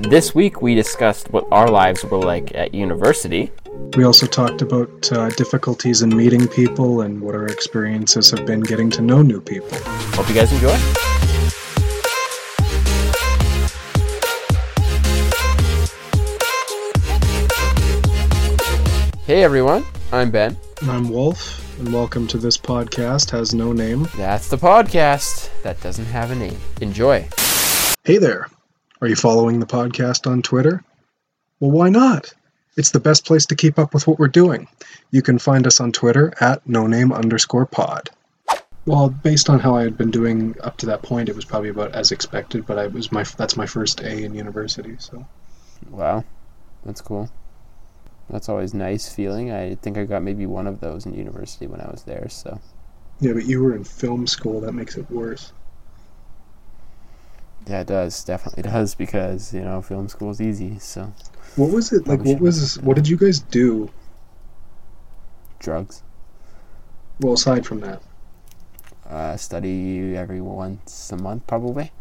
This week we discussed what our lives were like at university. We also talked about uh, difficulties in meeting people and what our experiences have been getting to know new people. Hope you guys enjoy. Hey everyone, I'm Ben. And I'm Wolf, and welcome to this podcast has no name. That's the podcast that doesn't have a name. Enjoy. Hey there. Are you following the podcast on Twitter? Well, why not? It's the best place to keep up with what we're doing. You can find us on Twitter at no name underscore pod. Well, based on how I had been doing up to that point, it was probably about as expected. But I was my that's my first A in university, so Wow, that's cool. That's always nice feeling. I think I got maybe one of those in university when I was there. So yeah. But you were in film school, that makes it worse. Yeah, it does definitely It does because you know film school is easy. So What was it like? What was what did you guys do? drugs. Well, aside from that, uh, study every once a month, probably.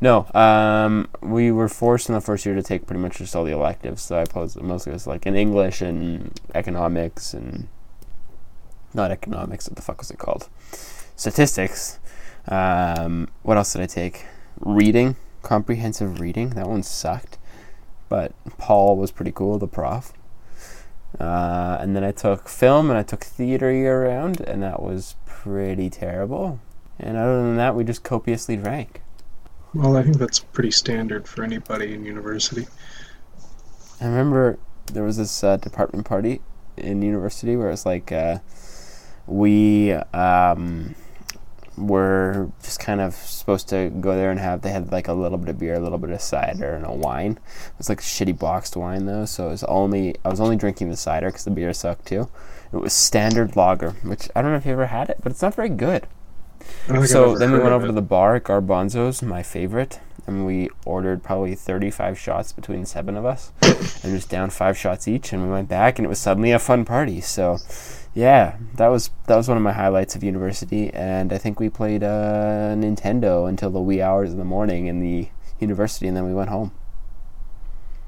No, um, we were forced in the first year to take pretty much just all the electives. So I posed mostly was like in English and economics and not economics. What the fuck was it called? Statistics. Um, what else did I take? Reading, comprehensive reading. That one sucked, but Paul was pretty cool, the prof. Uh, and then I took film and I took theater year round, and that was pretty terrible. And other than that, we just copiously drank. well, I think that's pretty standard for anybody in university. I remember there was this uh, department party in university where it's like uh, we um, were just kind of supposed to go there and have they had like a little bit of beer, a little bit of cider, and a wine. It was like shitty boxed wine though, so it was only I was only drinking the cider because the beer sucked too. It was standard lager, which I don't know if you ever had it, but it's not very good. I don't think I've So then we went over to the bar at Garbanzo's, my favorite, and we ordered probably 35 shots between seven of us, and just down five shots each, and we went back, and it was suddenly a fun party. So, yeah, that was that was one of my highlights of university, and I think we played uh, Nintendo until the wee hours of the morning in the university, and then we went home.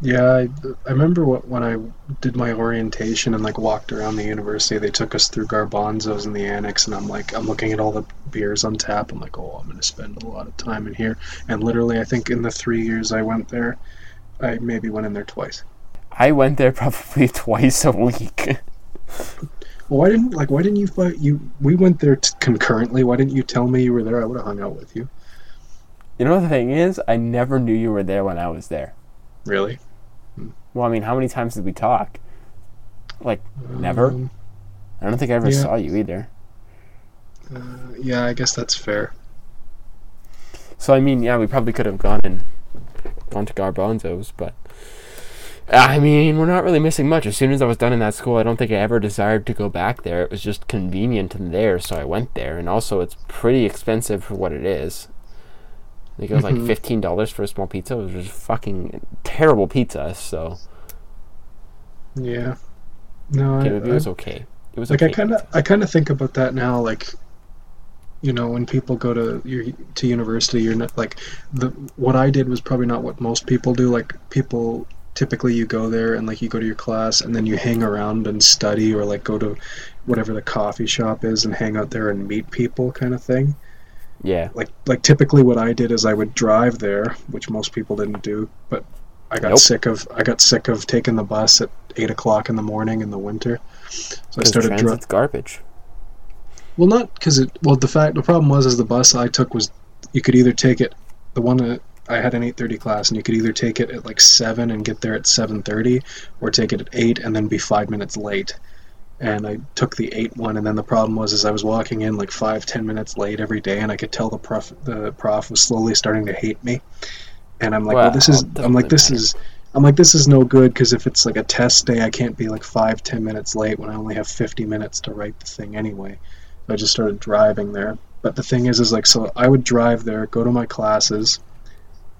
Yeah, I, I remember what, when I did my orientation and like walked around the university. They took us through Garbanzo's in the annex, and I'm like, I'm looking at all the beers on tap. I'm like, oh, I'm going to spend a lot of time in here. And literally, I think in the three years I went there, I maybe went in there twice. I went there probably twice a week. Why didn't like why didn't you fight you? We went there t- concurrently. Why didn't you tell me you were there? I would have hung out with you. you know what the thing is? I never knew you were there when I was there. Really? Well, I mean, how many times did we talk? Like, never? Um, I don't think I ever Yeah. saw you either. uh, yeah, I guess that's fair. So I mean, yeah, we probably could have gone and gone to Garbanzo's, but I mean, we're not really missing much. As soon as I was done in that school, I don't think I ever desired to go back there. It was just convenient and there, so I went there. And also, it's pretty expensive for what it is. I think it was like Mhm. fifteen dollars for a small pizza. It was just fucking terrible pizza. So Yeah. No, okay, I, it was okay. It was like okay. I kind of I kind of think about that now. Like, you know, when people go to your to university, you're not like the what I did was probably not what most people do. Like people typically you go there and like you go to your class and then you hang around and study or like go to whatever the coffee shop is and hang out there and meet people kind of thing. yeah, like like typically what I did is I would drive there, which most people didn't do, but I got Nope. sick of I got sick of taking the bus at eight o'clock in the morning in the winter, so I started driving. transit's garbage. well not because it well the fact the problem was is the bus I took was you could either take it the one that I had an eight thirty class and you could either take it at like seven and get there at seven thirty, or take it at eight and then be five minutes late. And I took the eight one, and then the problem was is I was walking in like five ten minutes late every day, and I could tell the prof the prof was slowly starting to hate me. And I'm like, well, this is I'm like this matter. is I'm like this is no good because if it's like a test day, I can't be like five ten minutes late when I only have fifty minutes to write the thing anyway. So I just started driving there. But the thing is, is like so I would drive there, go to my classes,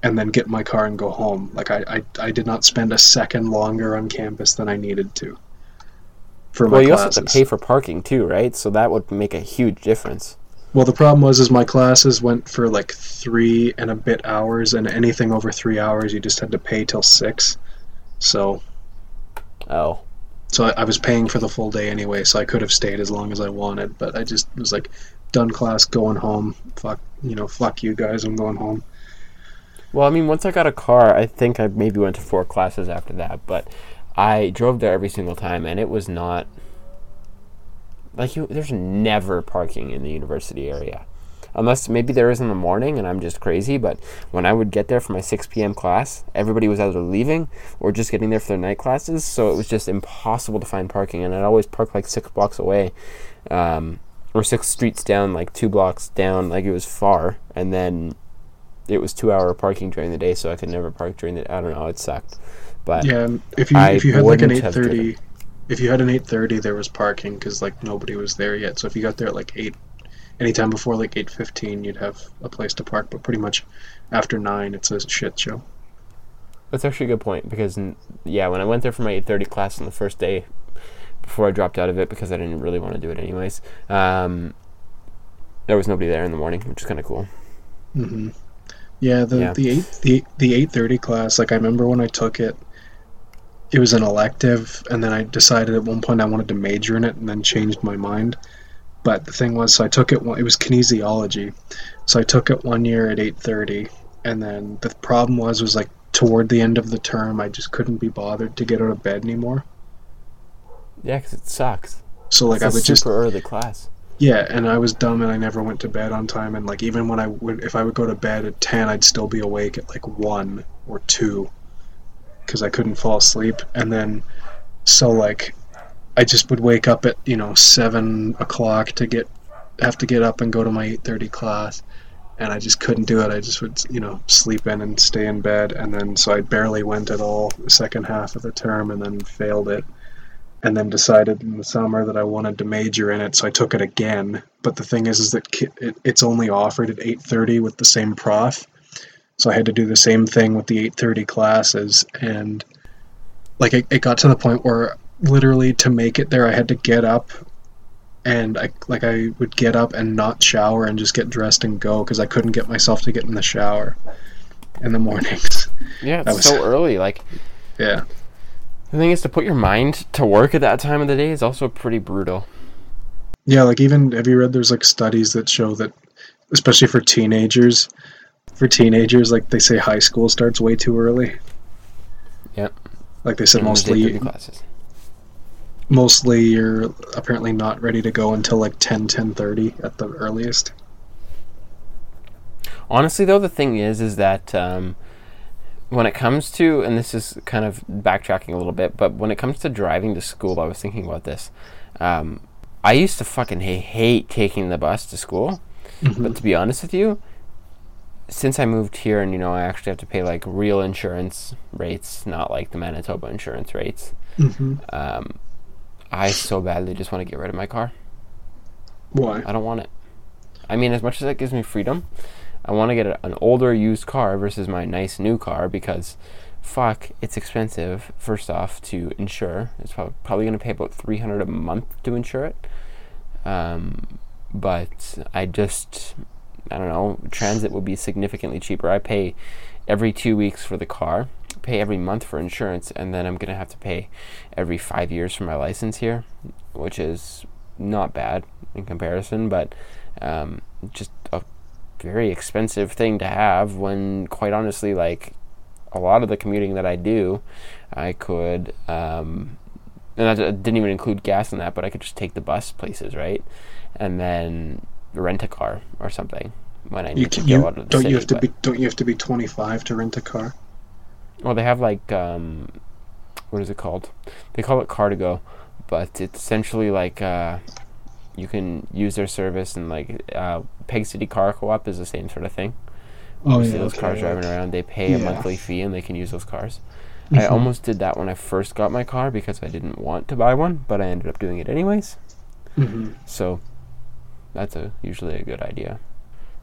and then get in my car and go home. Like I, I, I did not spend a second longer on campus than I needed to. For my Well, you also have to pay for parking too, right? So that would make a huge difference. Well, the problem was is my classes went for like three and a bit hours, and anything over three hours, you just had to pay till six. So, Oh, so I, I was paying for the full day anyway, so I could have stayed as long as I wanted, but I just was like, done class, going home. Fuck, you know, fuck you guys, I'm going home. Well, I mean, once I got a car, I think I maybe went to four classes after that, but I drove there every single time, and it was not like you. There's never parking in the university area, unless maybe there is in the morning, and I'm just crazy. But when I would get there for my 6 p.m. class, everybody was either leaving or just getting there for their night classes, so it was just impossible to find parking, and I'd always park like six blocks away. Um, or six streets down, like two blocks down, like it was far, and then it was two hour parking during the day, so I could never park during the. I don't know, it sucked, but Yeah, if you I if you had like an eight thirty, if you had an eight thirty, there was parking because like nobody was there yet. So if you got there at like eight, anytime before like eight fifteen, you'd have a place to park. But pretty much after nine, it's a shit show. that's actually a good point because yeah, when I went there for my eight thirty class on the first day, before I dropped out of it because I didn't really want to do it anyways, um, there was nobody there in the morning, which is kind of cool. hmm Yeah, the Yeah. the eight the the eight thirty class. Like I remember when I took it, it was an elective, and then I decided at one point I wanted to major in it, and then changed my mind. But the thing was, so I took it. It was kinesiology, so I took it one year at eight thirty, and then the problem was was like toward the end of the term, I just couldn't be bothered to get out of bed anymore. Yeah, because it sucks. So like I a would super just early class. Yeah, and I was dumb and I never went to bed on time. And like even when I would, if I would go to bed at ten, I'd still be awake at like one or two, because I couldn't fall asleep. And then, so like, I just would wake up at you know seven o'clock to get have to get up and go to my eight thirty class, and I just couldn't do it. I just would you know sleep in and stay in bed, and then so I barely went at all the second half of the term, and then failed it and then decided in the summer that I wanted to major in it, so I took it again. But the thing is, is that it's only offered at 8:30 with the same prof, so I had to do the same thing with the 8:30 classes, and like it, it got to the point where literally to make it there, I had to get up, and I like I would get up and not shower and just get dressed and go because I couldn't get myself to get in the shower in the mornings. Yeah, it's was- so early. Like Yeah. The thing is, to put your mind to work at that time of the day is also pretty brutal. Yeah, like even have you read there's like studies that show that especially for teenagers for teenagers like they say high school starts way too early. Yep. Like they said And mostly 8:30 classes. mostly you're apparently not ready to go until like 10 10:30 at the earliest. Honestly, though, the thing is, is that um, when it comes to, and this is kind of backtracking a little bit, but when it comes to driving to school, I was thinking about this. Um, I used to fucking ha- hate taking the bus to school, but to be honest with you, since I moved here and you know I actually have to pay like real insurance rates, not like the Manitoba insurance rates, Mhm. um, I so badly just want to get rid of my car. Why? I don't want it. I mean, as much as that gives me freedom, I want to get a, an older used car versus my nice new car because, fuck, it's expensive. First off, to insure, it's prob- probably going to pay about three hundred a month to insure it. Um, but I just, I don't know. Transit would be significantly cheaper. I pay every two weeks for the car, pay every month for insurance, and then I'm going to have to pay every five years for my license here, which is not bad in comparison, but um, just very expensive thing to have when, quite honestly, like a lot of the commuting that I do, I could, um, and that didn't even include gas in that, but I could just take the bus places, right? And then rent a car or something when I need You, to can, go you out of the don't city. you have to but- be don't you have to be 25 to rent a car? well, they have like um, what is it called? They call it Car2Go, but it's essentially like uh, you can use their service and like uh, Peg City Car Co-op is the same sort of thing. Oh you see those cars driving around. They pay a monthly fee and they can use those cars. I Mhm. almost did that when I first got my car because I didn't want to buy one, but I ended up doing it anyways. Mm-hmm. So that's a usually a good idea.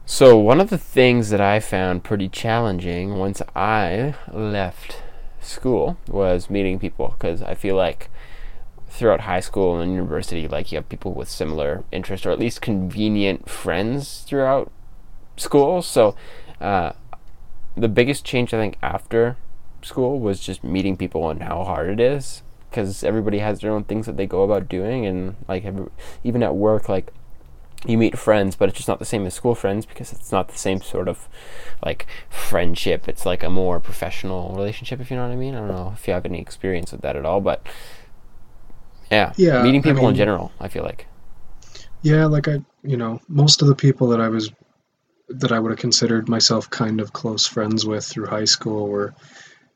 So one of the things that I found pretty challenging once I left school was meeting people because I feel like throughout high school and university, like you have people with similar interests or at least convenient friends throughout school. So, uh, the biggest change I think after school was just meeting people and how hard it is because everybody has their own things that they go about doing. And like every, even at work like you meet friends but it's just not the same as school friends because it's not the same sort of like friendship. It's like a more professional relationship if you know what i mean. I don't know if you have any experience with that at all but yeah Yeah, meeting I people in general i feel like Yeah, like I, you know, most of the people that I was, that I would have considered myself kind of close friends with through high school were,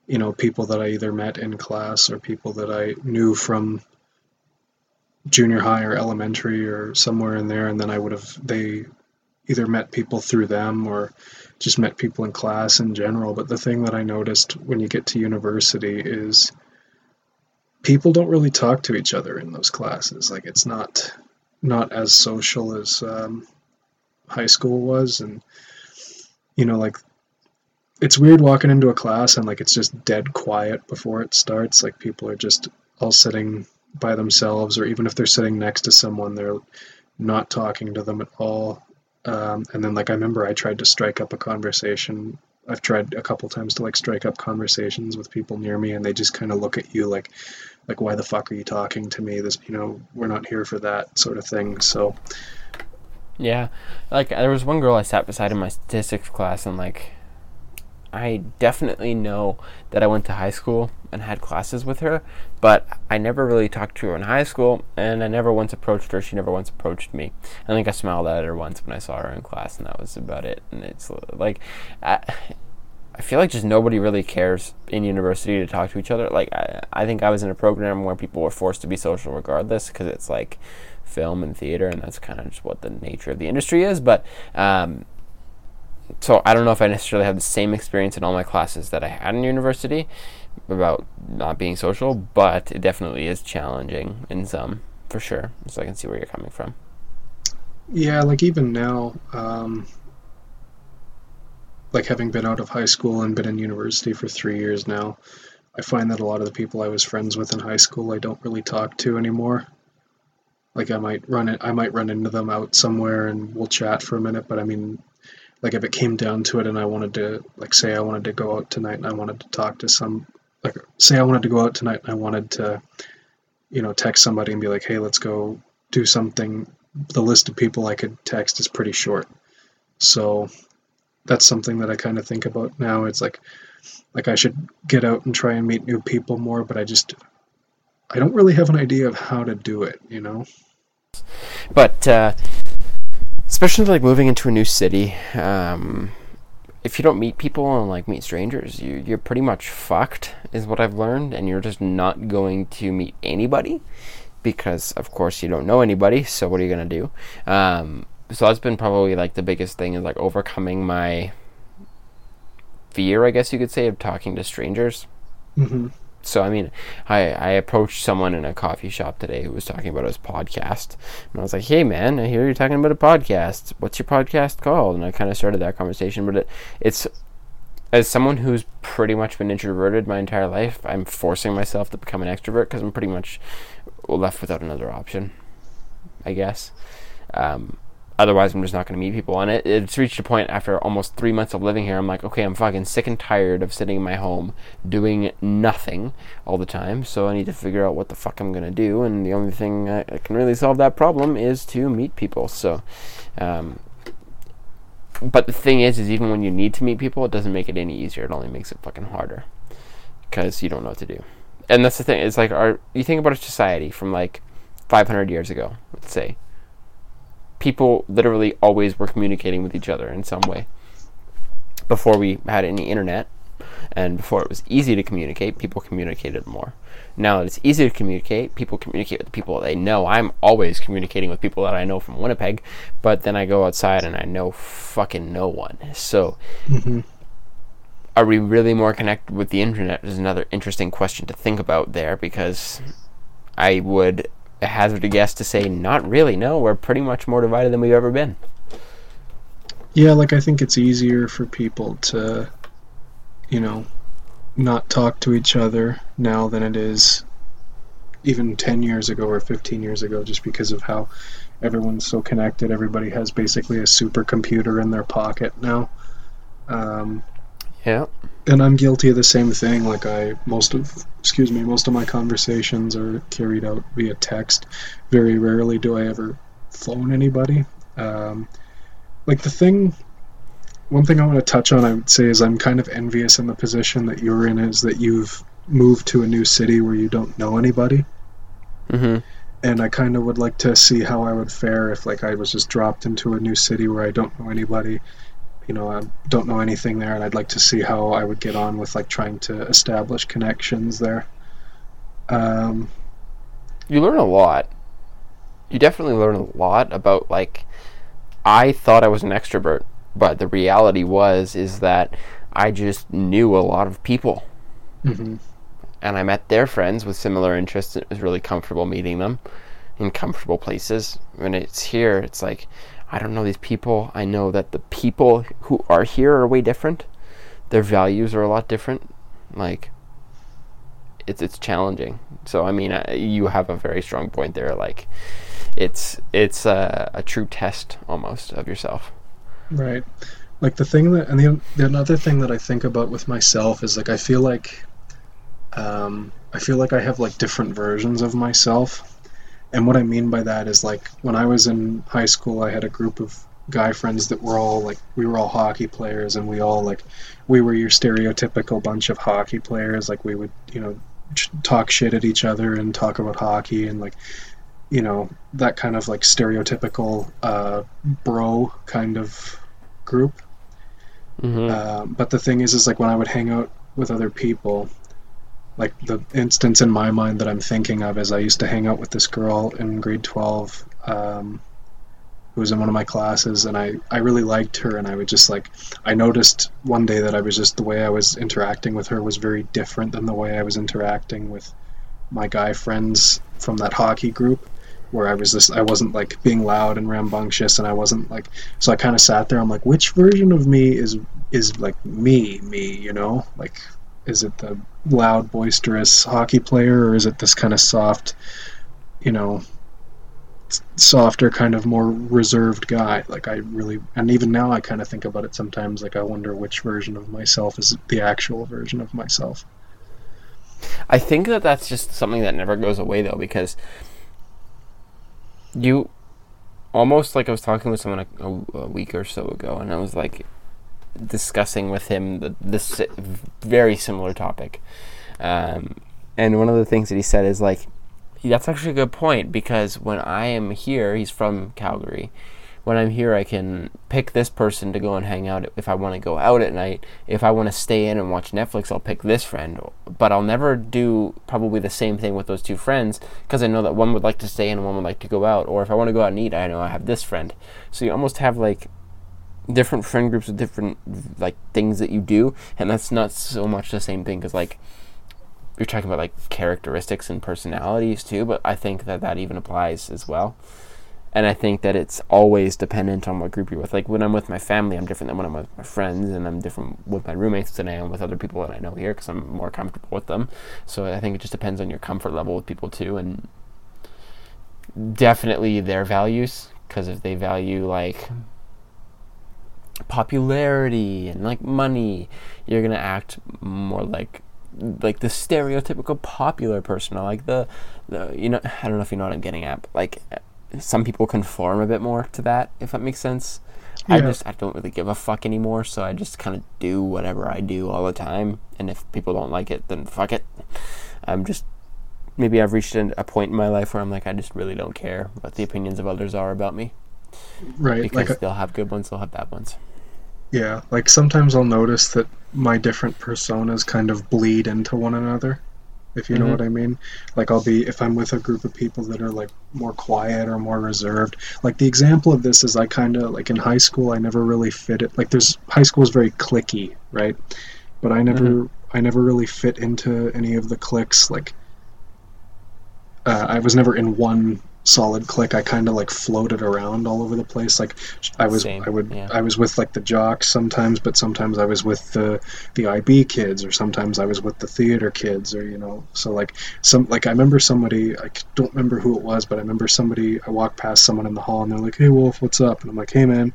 you know, people that I either met in class or people that I knew from junior high or elementary or somewhere in there. And then I would have, they either met people through them or just met people in class in general. But the thing that I noticed when you get to university is people don't really talk to each other in those classes. Like it's not not as social as um, high school was, and you know, like it's weird walking into a class and like it's just dead quiet before it starts. Like people are just all sitting by themselves, or even if they're sitting next to someone, they're not talking to them at all. Um, and then, like I remember, I tried to strike up a conversation. I've tried a couple times to like strike up conversations with people near me, and they just kind of look at you like, like why the fuck are you talking to me? This, you know, we're not here for that sort of thing. So Yeah, like there was one girl I sat beside in my statistics class, and like, I definitely know that I went to high school and had classes with her, but I never really talked to her in high school, and I never once approached her. She never once approached me. I think I smiled at her once when I saw her in class, and that was about it. And it's like, I, I feel like just nobody really cares in university to talk to each other. Like, I, I think I was in a program where people were forced to be social regardless, because it's like film and theater, and that's kind of just what the nature of the industry is. But um, so I don't know if I necessarily have the same experience in all my classes that I had in university about not being social, but it definitely is challenging in some for sure. So I can see where you're coming from. yeah, like even now, um, like having been out of high school and been in university for three years now, I find that a lot of the people I was friends with in high school I don't really talk to anymore. Like I might run it, I might run into them out somewhere and we'll chat for a minute. But I mean, like if it came down to it and I wanted to, like say I wanted to go out tonight and I wanted to talk to some, like say I wanted to go out tonight and I wanted to, you know, text somebody and be like, hey, let's go do something. The list of people I could text is pretty short. So that's something that I kind of think about now. It's like, like I should get out and try and meet new people more, but I just, I don't really have an idea of how to do it, you know? But uh, especially like moving into a new city, um, if you don't meet people and like meet strangers, you you're pretty much fucked, is what I've learned, and you're just not going to meet anybody because, of course, you don't know anybody. So what are you gonna do? Um, so that's been probably like the biggest thing is like overcoming my fear, I guess you could say, of talking to strangers. hmm So I mean, I I approached someone in a coffee shop today who was talking about his podcast, and I was like, "Hey man, I hear you're talking about a podcast. What's your podcast called?" And I kind of started that conversation, but it, it's as someone who's pretty much been introverted my entire life, I'm forcing myself to become an extrovert because I'm pretty much left without another option, I guess. Um, otherwise, I'm just not going to meet people. And it, it's reached a point after almost three months of living here. I'm like, okay, I'm fucking sick and tired of sitting in my home doing nothing all the time. So I need to figure out what the fuck I'm going to do. And the only thing I, can really solve that problem is to meet people. So, um, but the thing is, is even when you need to meet people, it doesn't make it any easier. It only makes it fucking harder because you don't know what to do. And that's the thing. It's like our you think about a society from like 500 years ago, let's say. People literally always were communicating with each other in some way. Before we had any internet, and before it was easy to communicate, people communicated more. Now that it's easy to communicate, people communicate with the people they know. I'm always communicating with people that I know from Winnipeg, but then I go outside and I know fucking no one. So, hmm are we really more connected with the internet? Is another interesting question to think about there because I would hazard a guess to say not really. No, we're pretty much more divided than we've ever been. Yeah, like I think it's easier for people to, you know, not talk to each other now than it is, even 10 years ago or 15 years ago just because of how everyone's so connected everybody has basically a supercomputer in their pocket now um, Yeah. and I'm guilty of the same thing. Like I, most of, excuse me, most of my conversations are carried out via text. Very rarely do I ever phone anybody. Um, like the thing, one thing I want to touch on, I would say, is I'm kind of envious in the position that you're in, is that you've moved to a new city where you don't know anybody, Mm-hmm. and I kind of would like to see how I would fare if, like, I was just dropped into a new city where I don't know anybody you know, I don't know anything there, and I'd like to see how I would get on with like trying to establish connections there. Um, You learn a lot. You definitely learn a lot about like. I thought I was an extrovert, but the reality was is that I just knew a lot of people. mhm. and I met their friends with similar interests. It was really comfortable meeting them in comfortable places. When it's here, it's like I don't know these people. I know that the people who are here are way different. Their values are a lot different. Like it's it's challenging. So I mean, uh, you have a very strong point there. Like it's it's a, a true test almost of yourself. Right. Like the thing that, and the, the another thing that I think about with myself is like I feel like, um, I feel like I have like different versions of myself, and what I mean by that is like when I was in high school, I had a group of guy friends that were all like we were all hockey players, and we all like we were your stereotypical bunch of hockey players. Like we would you know talk shit at each other and talk about hockey and like you know that kind of like stereotypical uh, bro kind of group. Mm-hmm. Um, but the thing is, is like when I would hang out with other people, like the instance in my mind that I'm thinking of is I used to hang out with this girl in grade 12 um, who was in one of my classes, and I, I really liked her, and I would just like, I noticed one day that I was just, the way I was interacting with her was very different than the way I was interacting with my guy friends from that hockey group where I was just I wasn't like being loud and rambunctious and I wasn't like so I kind of sat there I'm like which version of me is is like me me you know? Like is it the loud boisterous hockey player or is it this kind of soft you know softer kind of more reserved guy? Like I really and even now I kind of think about it sometimes like I wonder which version of myself is the actual version of myself. I think that that's just something that never goes away though because you almost like I was talking with someone a, a, week or so ago and I was like discussing with him the, this very similar topic um, and one of the things that he said is like that's actually a good point because when I am here he's from Calgary when I'm here, I can pick this person to go and hang out. If I want to go out at night, if I want to stay in and watch Netflix, I'll pick this friend. But I'll never do probably the same thing with those two friends because I know that one would like to stay in and one would like to go out. Or if I want to go out and eat, I know I have this friend. So you almost have like different friend groups with different like things that you do, and that's not so much the same thing because like you're talking about like characteristics and personalities too. But I think that that even applies as well and I think that it's always dependent on what group you're with. Like when I'm with my family, I'm different than when I'm with my friends, and I'm different with my roommates than I am with other people that I know here because I'm more comfortable with them. So I think it just depends on your comfort level with people too, and definitely their values. Because if they value like popularity and like money, you're gonna act more like like the stereotypical popular person, or like the, the you know I don't know if you know what I'm getting at, but like some people conform a bit more to that, if that makes sense. I just I don't really give a fuck anymore, so I just kind of do whatever I do all the time, and if people don't like it, then fuck it. I'm just maybe I've reached a point in my life where I'm like I just really don't care what the opinions of others are about me right because like they'll have good ones, they'll have bad ones. Yeah, like sometimes I'll notice that my different personas kind of bleed into one another, if you know Mhm. what I mean. Like I'll be if I'm with a group of people that are like more quiet or more reserved. Like the example of this is I kind of like in high school I never really fit it. Like there's high school is very clicky, right? But I never I never really fit into any of the cliques like uh, I was never in one solid clique, I kind of like floated around all over the place. Like I was, Same, I would, yeah. I was with like the jocks sometimes, but sometimes I was with the the IB kids, or sometimes I was with the theater kids, or you know. So like some, like I remember somebody, i don't remember who it was, but I remember somebody. I walked past someone in the hall, and they're like, "Hey, Wolf, what's up?" And I'm like, "Hey, man,"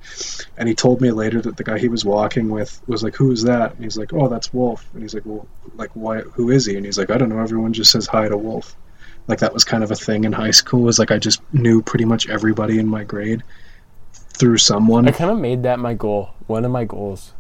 and he told me later that the guy he was walking with was like, "Who is that?" And he's like, "Oh, that's Wolf." And he's like, "Well, like, why? Who is he?" And he's like, "I don't know. Everyone just says hi to Wolf." Like that was kind of a thing in high school. Was like I just knew pretty much everybody in my grade through someone. I kind of made that my goal. One of my goals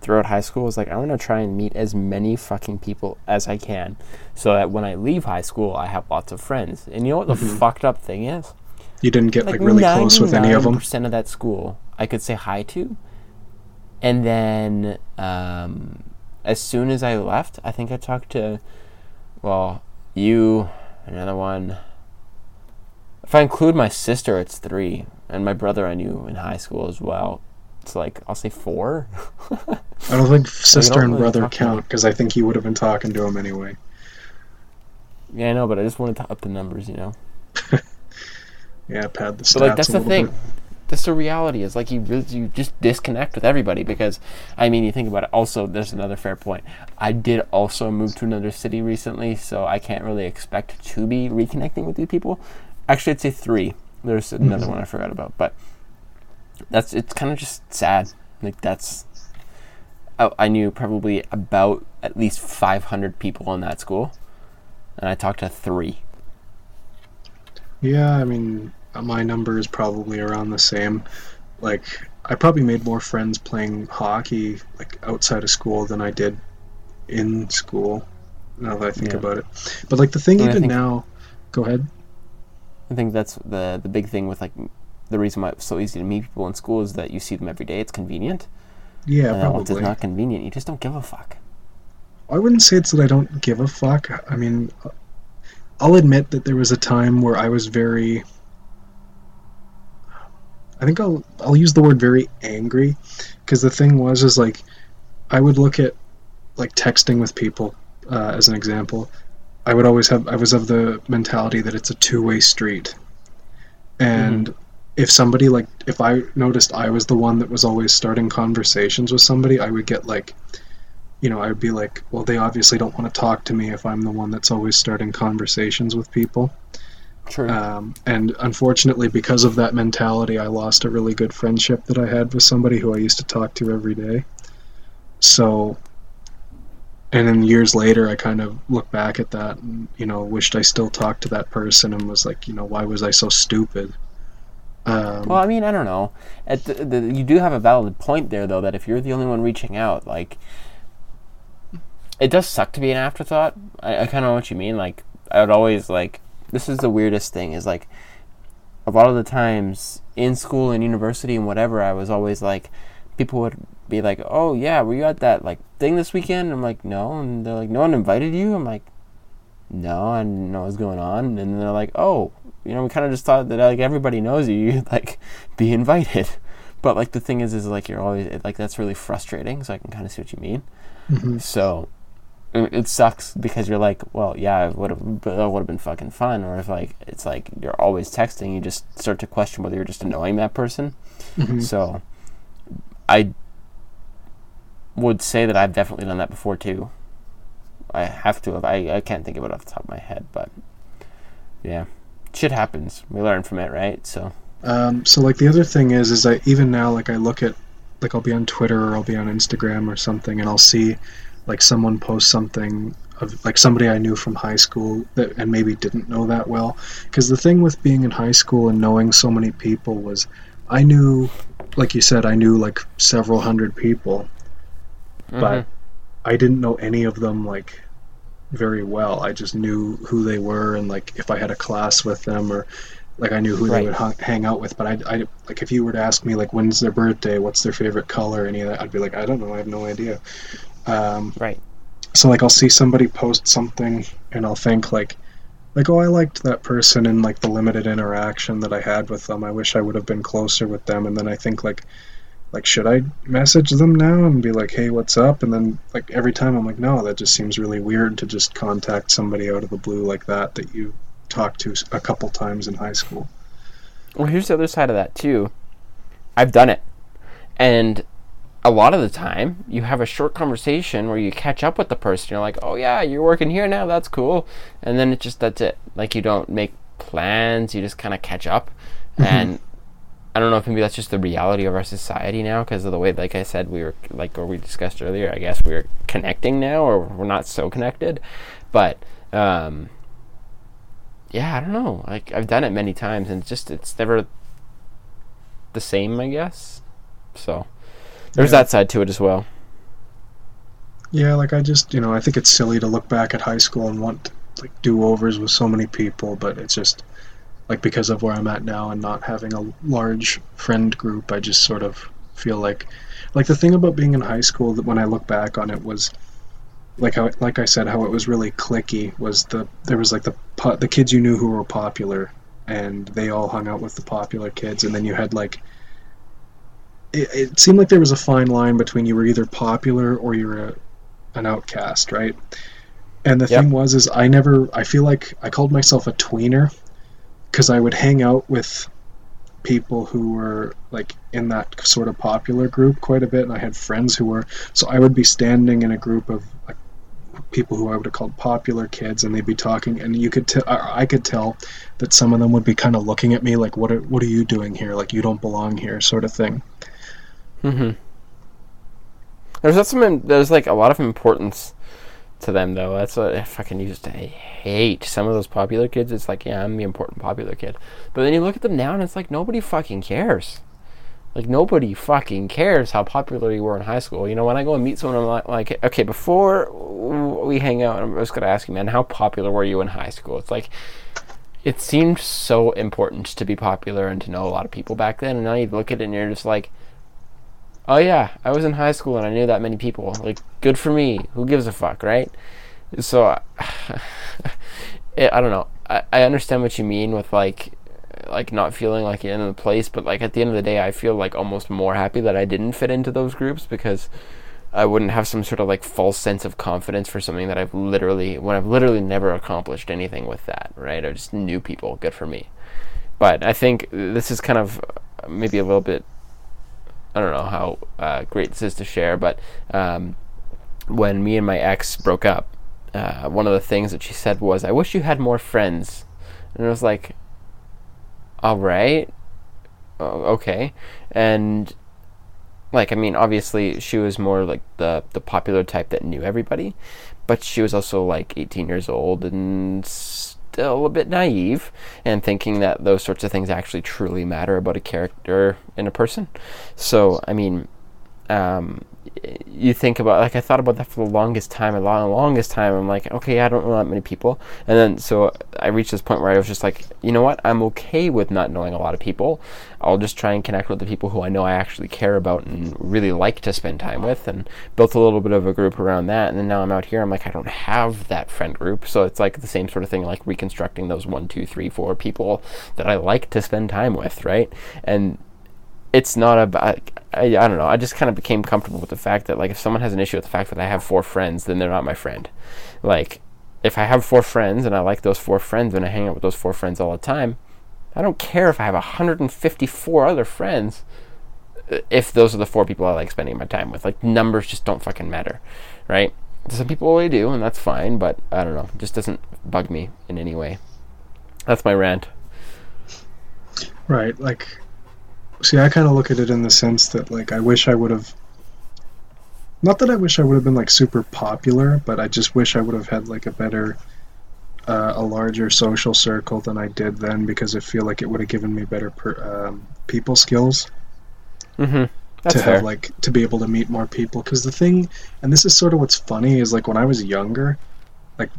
throughout high school was like I want to try and meet as many fucking people as I can, so that when I leave high school, I have lots of friends. And you know what the fucked up thing is? You didn't get like really close with any of them. Percent of that school I could say hi to, and then um, as soon as I left, I think I talked to, well, you, another one. If I include my sister, it's three, and my brother I knew in high school as well. It's like I'll say four. I don't think sister and really brother count because I think you would have been talking to him anyway. yeah, I know, but I just wanted to up the numbers, you know. Yeah, pad the stats But like that's the thing. bit. That's the reality. Is like you really, you just disconnect with everybody because I mean you think about it. Also, there's another fair point. I did also move to another city recently, so I can't really expect to be reconnecting with these people. Actually, I'd say three. There's another mm-hmm. one I forgot about, but that's it's kind of just sad. Like that's I, I knew probably about at least 500 people in that school, and I talked to three. Yeah, I mean, Uh, my number is probably around the same. Like, I probably made more friends playing hockey like outside of school than I did in school. Now that I think Yeah. about it, but like the thing And even now, go ahead. I think that's the the big thing with like the reason why it's so easy to meet people in school is that you see them every day. It's convenient. Yeah, and then once it's not convenient, you just don't give a fuck. I wouldn't say it's that I don't give a fuck. I mean, I'll admit that there was a time where I was very. I think I'll I'll use the word very angry, because the thing was is like, I would look at, like texting with people, uh, as an example. I would always have I was of the mentality that it's a two way street, and if somebody like if I noticed I was the one that was always starting conversations with somebody, I would get like you know, I would be like, well, they obviously don't want to talk to me if I'm the one that's always starting conversations with people. True. Um, and unfortunately, because of that mentality, I lost a really good friendship that I had with somebody who I used to talk to every day. So, and then years later, I kind of look back at that and, you know, wished I still talked to that person and was like, you know, why was I so stupid? Um, well, I mean, I don't know. At the, the, you do have a valid point there, though, that if you're the only one reaching out, like, it does suck to be an afterthought. I, I kind of know what you mean. Like, I would always like. This is the weirdest thing. Is like, a lot of the times in school and university and whatever, I was always like, people would be like, "Oh yeah, were you at that like thing this weekend?" I'm like, "No," and they're like, "No one invited you." I'm like, "No, I didn't know what was going on." And then they're like, "Oh, you know, we kind of just thought that like everybody knows you, you like be invited." But like the thing is, is like you're always like that's really frustrating. So I can kind of see what you mean. mhm. So it, sucks because you're like, well, yeah, it would have that would have been fucking fun. Or if like it's like you're always texting, you just start to question whether you're just annoying that person. Mhm. So I would say that I've definitely done that before too. I have to have. I, I can't think of it off the top of my head, but yeah, shit happens. We learn from it, right? So Um, so like the other thing is, is I even now like I look at like I'll be on Twitter or I'll be on Instagram or something, and I'll see like someone post something of like somebody I knew from high school that and maybe didn't know that well. Because the thing with being in high school and knowing so many people was, I knew, like you said, I knew like several hundred people, but mm-hmm. I didn't know any of them like very well. I just knew who they were and like if I had a class with them or like I knew who Right. they would hang out with. But I, I like if you were to ask me like when's their birthday, what's their favorite color, any of that, I'd be like I don't know, I have no idea. Um, right. so like I'll see somebody post something and I'll think like like oh I liked that person and like the limited interaction that I had with them. I wish I would have been closer with them and then I think like like should I message them now and be like hey what's up and then like every time I'm like no that just seems really weird to just contact somebody out of the blue like that that you talked to a couple times in high school. Well, here's the other side of that too. I've done it, and a lot of the time you have a short conversation where you catch up with the person. You're like, "Oh yeah, you're working here now. That's cool," and then it just that's it. Like you don't make plans. You just kind of catch up, and I don't know if maybe that's just the reality of our society now because of the way, like I said, we were like or we discussed earlier. I guess we're connecting now, or we're not so connected, but. um yeah, I don't know. Like I've done it many times, and it's just it's never the same, I guess. So there's Yeah. that side to it as well. Yeah, like I just, you know, I think it's silly to look back at high school and want like do-overs with so many people, but it's just like because of where I'm at now and not having a large friend group, I just sort of feel like like the thing about being in high school that when I look back on it was like how like I said how it was really clicky was the there was like the the kids you knew who were popular and they all hung out with the popular kids and then you had like it, it seemed like there was a fine line between you were either popular or you were a, an outcast, right? And the Yep. thing was, is I never, I feel like I called myself a tweener because I would hang out with people who were like in that sort of popular group quite a bit, and I had friends who were, so I would be standing in a group of like, people who I would have called popular kids, and they'd be talking, and you could tell, I could tell that some of them would be kind of looking at me like, what are, what are you doing here? Like you don't belong here, sort of thing. Mm-hmm. There's not some. There's like a lot of importance to them, though. That's what I fucking used to hate. Some of those popular kids. It's like, yeah, I'm the important popular kid. But then you look at them now, and it's like nobody fucking cares. Like nobody fucking cares how popular you were in high school. You know, when I go and meet someone, I'm like, okay, before we hang out, I'm just gonna ask you, man, how popular were you in high school? It's like it seemed so important to be popular and to know a lot of people back then, and now you look at it and you're just like, oh yeah, I was in high school and I knew that many people. Like, good for me. Who gives a fuck, right? So, I don't know. I, I understand what you mean with like, like not feeling like you're in the place, but like at the end of the day, I feel like almost more happy that I didn't fit into those groups because I wouldn't have some sort of like false sense of confidence for something that I've literally, when I've literally never accomplished anything with that, right? I just knew people. Good for me. But I think this is kind of maybe a little bit I don't know how uh, great this is to share, but um, when me and my ex broke up, uh, one of the things that she said was, "I wish you had more friends," and I was like, "All right, oh, okay," and like I mean, obviously she was more like the the popular type that knew everybody, but she was also like 18 years old and a bit naive and thinking that those sorts of things actually truly matter about a character in a person. So, I mean, um, you think about like I thought about that for the longest time. A long, longest time, I'm like, okay, I don't know that many people, and then so I reached this point where I was just like, you know what? I'm okay with not knowing a lot of people. I'll just try and connect with the people who I know I actually care about and really like to spend time with, and built a little bit of a group around that. And then now I'm out here, I'm like, I don't have that friend group, so it's like the same sort of thing, like reconstructing those one, two, three, four people that I like to spend time with, right? And it's not about I, I don't know. I just kind of became comfortable with the fact that like if someone has an issue with the fact that i have four friends then they're not my friend. Like if i have four friends and i like those four friends and i hang out with those four friends all the time i don't care if i have 154 other friends uh, if those are the four people i like spending my time with. Like numbers just don't fucking matter right? Some people really do and that's fine but i don't know. It just doesn't bug me in any way. That's my rant. Right. Like, see, I kind of look at it in the sense that, like, I wish I would have. Not that I wish I would have been, like, super popular, but I just wish I would have had, like, a better. Uh, a larger social circle than I did then because I feel like it would have given me better per, um, people skills mm-hmm that's to fair have like to be able to meet more people because the thing and this is sort of what's funny is like when i was younger like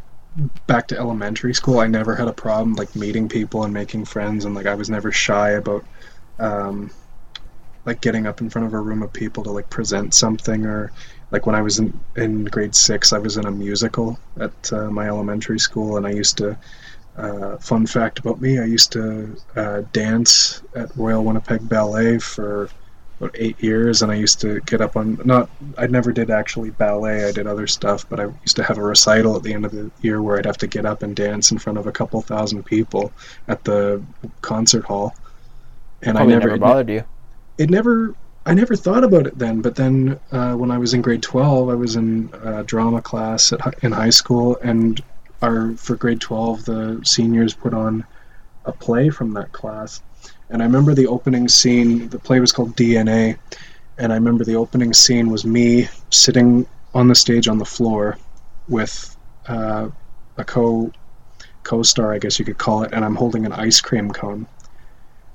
back to elementary school i never had a problem like meeting people and making friends and like i was never shy about um like getting up in front of a room of people to like present something or like when i was in, in grade six i was in a musical at uh, my elementary school and i used to uh, fun fact about me i used to uh, dance at royal winnipeg ballet for about eight years, and I used to get up on not. I never did actually ballet. I did other stuff, but I used to have a recital at the end of the year where I'd have to get up and dance in front of a couple thousand people at the concert hall. And Probably I never, never bothered you. it never I never thought about it then, but then uh, when I was in grade 12, I was in uh, drama class at, in high school, and our for grade 12, the seniors put on a play from that class, and I remember the opening scene. The play was called DNA, and I remember the opening scene was me sitting on the stage on the floor with uh, a co co-star, I guess you could call it, and I'm holding an ice cream cone.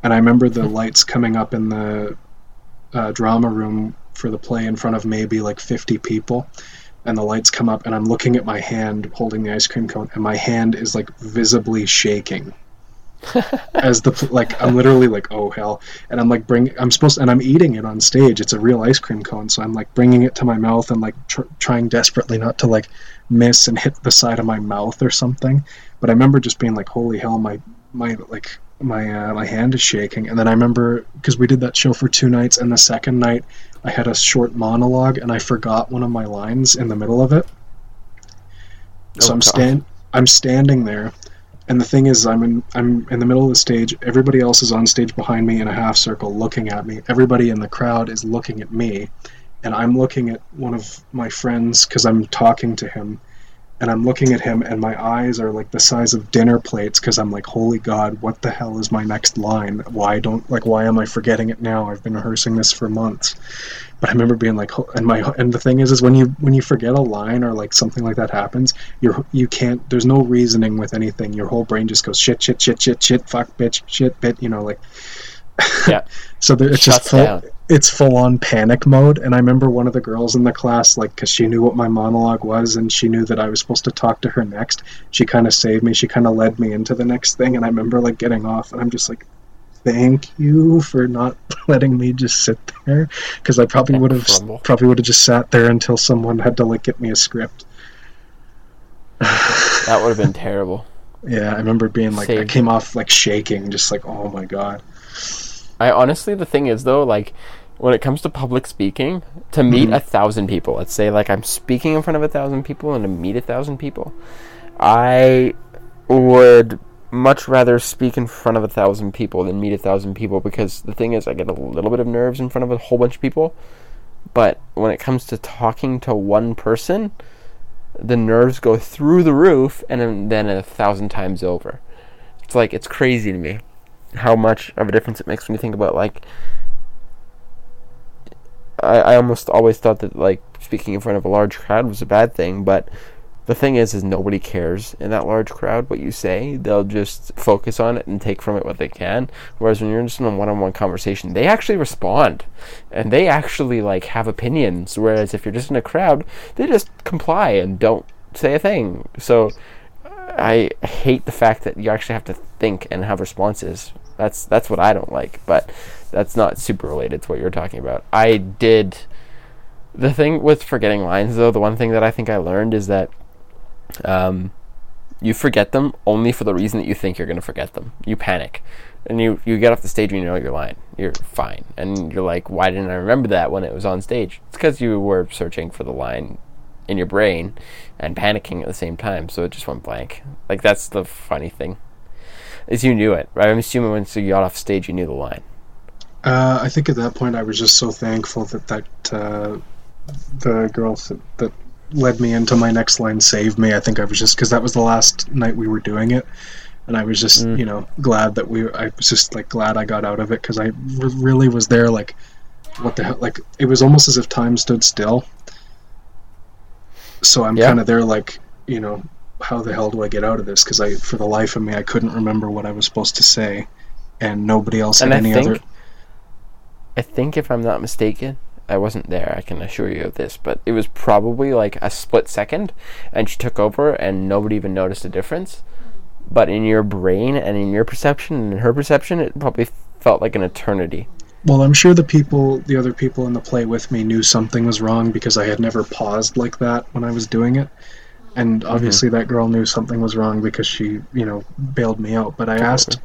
And I remember the lights coming up in the uh, drama room for the play in front of maybe like 50 people. And the lights come up and i'm looking at my hand holding the ice cream cone and my hand is like visibly shaking. As the like i'm literally like oh hell. And i'm like bring i'm supposed and i'm eating it on stage. It's a real ice cream cone. So i'm like bringing it to my mouth and like tr- trying desperately not to like miss and hit the side of my mouth or something. But i remember just being like holy hell my my like my uh, my hand is shaking. And then i remember because we did that show for two nights and the second night i had a short monologue and i forgot one of my lines in the middle of it. So Oh, i'm God. stand i'm standing there and the thing is i'm in i'm in the middle of the stage. Everybody else is on stage behind me in a half circle looking at me. Everybody in the crowd is looking at me and i'm looking at one of my friends because i'm talking to him and I'm looking at him, and my eyes are like the size of dinner plates because I'm like, holy God, what the hell is my next line? Why don't like why am I forgetting it now? I've been rehearsing this for months. But I remember being like, and my and the thing is, is when you when you forget a line or like something like that happens, you're you can't. There's no reasoning with anything. Your whole brain just goes shit, shit, shit, shit, shit, fuck, bitch, shit, bit. You know, like. Yeah. so there, it's Shuts just full. It's full on panic mode. And i remember one of the girls in the class like because she knew what my monologue was and she knew that i was supposed to talk to her next she kind of saved me she kind of led me into the next thing. And i remember like getting off and i'm just like thank you for not letting me just sit there. Because i probably would have probably would have just sat there until someone had to like get me a script. That would have been terrible. yeah i remember being like i came off like shaking just like oh my god. I honestly, the thing is though, like when it comes to public speaking, to meet Mhm. a thousand people, let's say like I'm speaking in front of a thousand people and to meet a thousand people, I would much rather speak in front of a thousand people than meet a thousand people because the thing is, I get a little bit of nerves in front of a whole bunch of people, but when it comes to talking to one person, the nerves go through the roof and then a thousand times over. It's like it's crazy to me how much of a difference it makes when you think about like I, I almost always thought that like speaking in front of a large crowd was a bad thing, but the thing is is nobody cares in that large crowd what you say. They'll just focus on it and take from it what they can. Whereas when you're just in a one on one conversation, they actually respond. And they actually like have opinions. Whereas if you're just in a crowd, they just comply and don't say a thing. So I hate the fact that you actually have to think and have responses. That's that's what I don't like, but that's not super related to what you're talking about. I did the thing with forgetting lines though, the one thing that I think I learned is that um, you forget them only for the reason that you think you're going to forget them. You panic. And you, you get off the stage and you know your line. You're fine. And you're like, why didn't I remember that when it was on stage? It's because you were searching for the line in your brain and panicking at the same time, so it just went blank. Like that's the funny thing, is you knew it. Right? I'm assuming once you got off stage, you knew the line. Uh, I think at that point I was just so thankful that that uh, the girls that, that led me into my next line saved me. I think I was just because that was the last night we were doing it, and I was just Mm. you know glad that we. I was just like glad I got out of it because I r- really was there. Like, what the hell? Like it was almost as if time stood still. So I'm Yeah. kind of there, like you know, how the hell do I get out of this? Because I, for the life of me, I couldn't remember what I was supposed to say, and nobody else And had I any think- other. I think if I'm not mistaken, I wasn't there. I can assure you of this, but it was probably like a split second, and she took over, and nobody even noticed a difference. But in your brain and in your perception and in her perception, it probably felt like an eternity. Well, I'm sure the people, the other people in the play with me, knew something was wrong because I had never paused like that when I was doing it. And obviously that girl knew something was wrong because she, you know, bailed me out. But I asked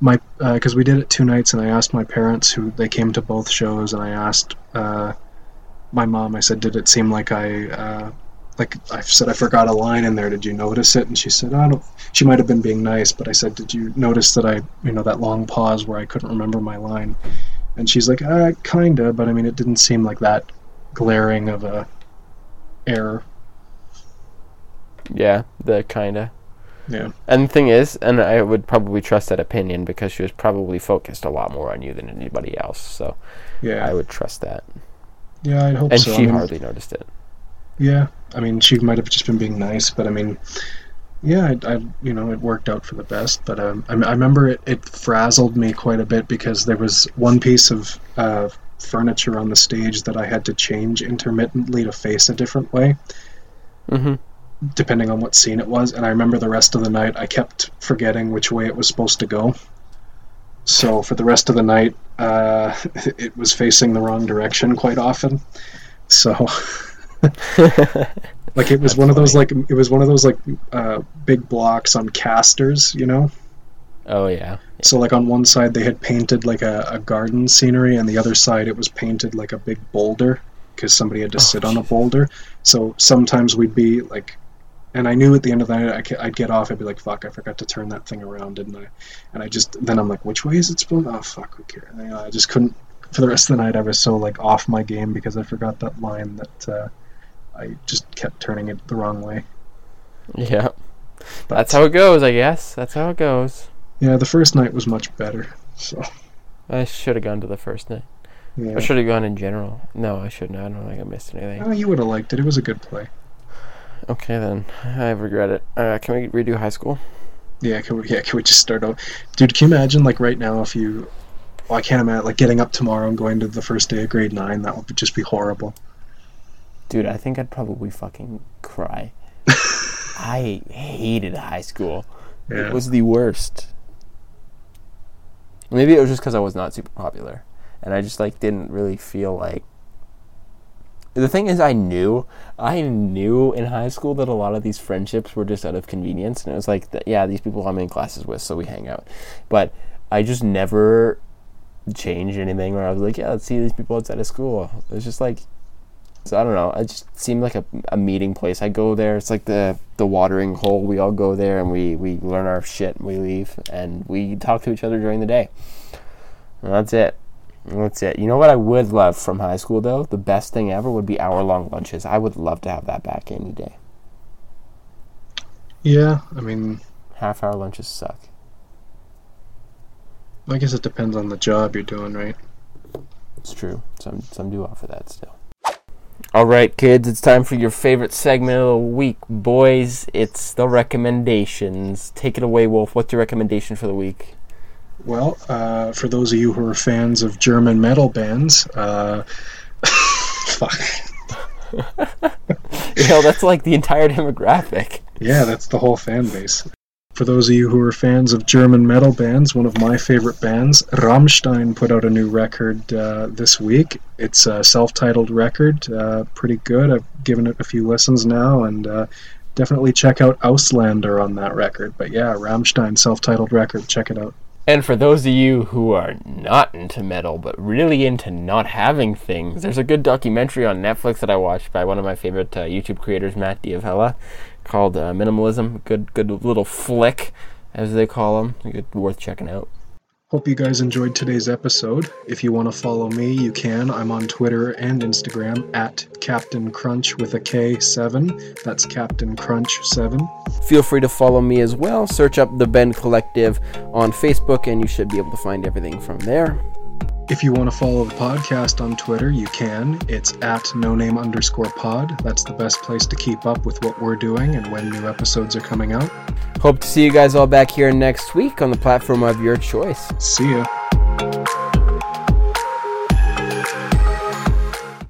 my because we did it two nights, and I asked my parents who they came to both shows, and I asked uh, my mom. I said, "Did it seem like I?" Uh, like I said, I forgot a line in there. Did you notice it? And she said, I don't. She might have been being nice, but I said, Did you notice that I, you know, that long pause where I couldn't remember my line? And she's like, uh, kinda, but I mean, it didn't seem like that glaring of a error. Yeah, the kinda. Yeah. And the thing is, and I would probably trust that opinion because she was probably focused a lot more on you than anybody else. So Yeah. I would trust that. yeah, I'd hope And so. I she mean, hardly noticed it. Yeah, I mean, she might have just been being nice, but I mean, yeah, I, I you know, it worked out for the best. But um, I, I remember it, it frazzled me quite a bit because there was one piece of uh, furniture on the stage that I had to change intermittently to face a different way, hmm depending on what scene it was. And I remember the rest of the night, I kept forgetting which way it was supposed to go. So for the rest of the night, uh, it was facing the wrong direction quite often. So. Like it was That's one of those like it was one of those like uh, big blocks on casters, you know. oh yeah. So like on one side they had painted like a, a garden scenery, and the other side it was painted like a big boulder because somebody had to Oh, sit on a boulder. So sometimes we'd be like, and I knew at the end of the night I I'd get off. I'd be like, "Fuck, I forgot to turn that thing around, didn't I?" And I just then I'm like, "Which way is it supposed?" Oh fuck, who cares? And, you know, I just couldn't. For the rest of the night, I was so like off my game because I forgot that line that uh, I just kept turning it the wrong way. Yeah. That's how it goes, I guess. That's how it goes. Yeah, the first night was much better. So I should have gone to the first night. yeah. Or should have gone in general. No, I shouldn't. I don't think I missed anything. Oh, you would have liked it. It was a good play. Okay then. I regret it. Uh, can we redo high school? Yeah, can we, yeah, can we just start out? Dude, can you imagine like right now if you well, I can't imagine like getting up tomorrow and going to the first day of grade nine, that would just be horrible. Dude, I think I'd probably fucking cry. I hated high school. Yeah. It was the worst. Maybe it was just because I was not super popular, and I just like didn't really feel like. The thing is, I knew, I knew in high school that a lot of these friendships were just out of convenience, and it was like, yeah, these people I'm in classes with, so we hang out. But I just never changed anything where I was like, yeah, let's see these people outside of school. it's just like, so I don't know. It just seemed like a, a meeting place. I go there. It's like the the watering hole. We all go there and we we learn our shit. And we leave and we talk to each other during the day. And that's it. That's it. You know what I would love from high school though? The best thing ever would be hour long lunches. I would love to have that back any day. Yeah, I mean, Half hour lunches suck. I guess it depends on the job you're doing, right? It's true. Some some do offer that still. All right, kids, it's time for your favorite segment of the week, boys. It's the recommendations. Take it away, Wolf. What's your recommendation for the week? Well, uh, for those of you who are fans of German metal bands, uh, fuck. You know, that's like the entire demographic. Yeah, that's the whole fan base. For those of you who are fans of German metal bands, one of my favorite bands, Rammstein, put out a new record uh, this week. It's a self titled record, uh, pretty good. I've given it a few listens now, and uh, definitely check out Auslander on that record. But yeah, Rammstein, self titled record, check it out. And for those of you who are not into metal, but really into not having things, there's a good documentary on Netflix that I watched by one of my favorite uh, YouTube creators, Matt D'Avella, called uh, Minimalism. Good, good little flick, as they call them. Good, worth checking out. Hope you guys enjoyed today's episode. If you want to follow me, you can. I'm on Twitter and Instagram at Captain Crunch with a K7. That's Captain Crunch 7. Feel free to follow me as well. Search up the Bend Collective on Facebook, and you should be able to find everything from there. If you want to follow the podcast on Twitter, you can. It's at no name underscore pod. That's the best place to keep up with what we're doing and when new episodes are coming out. Hope to see you guys all back here next week on the platform of your choice. See ya.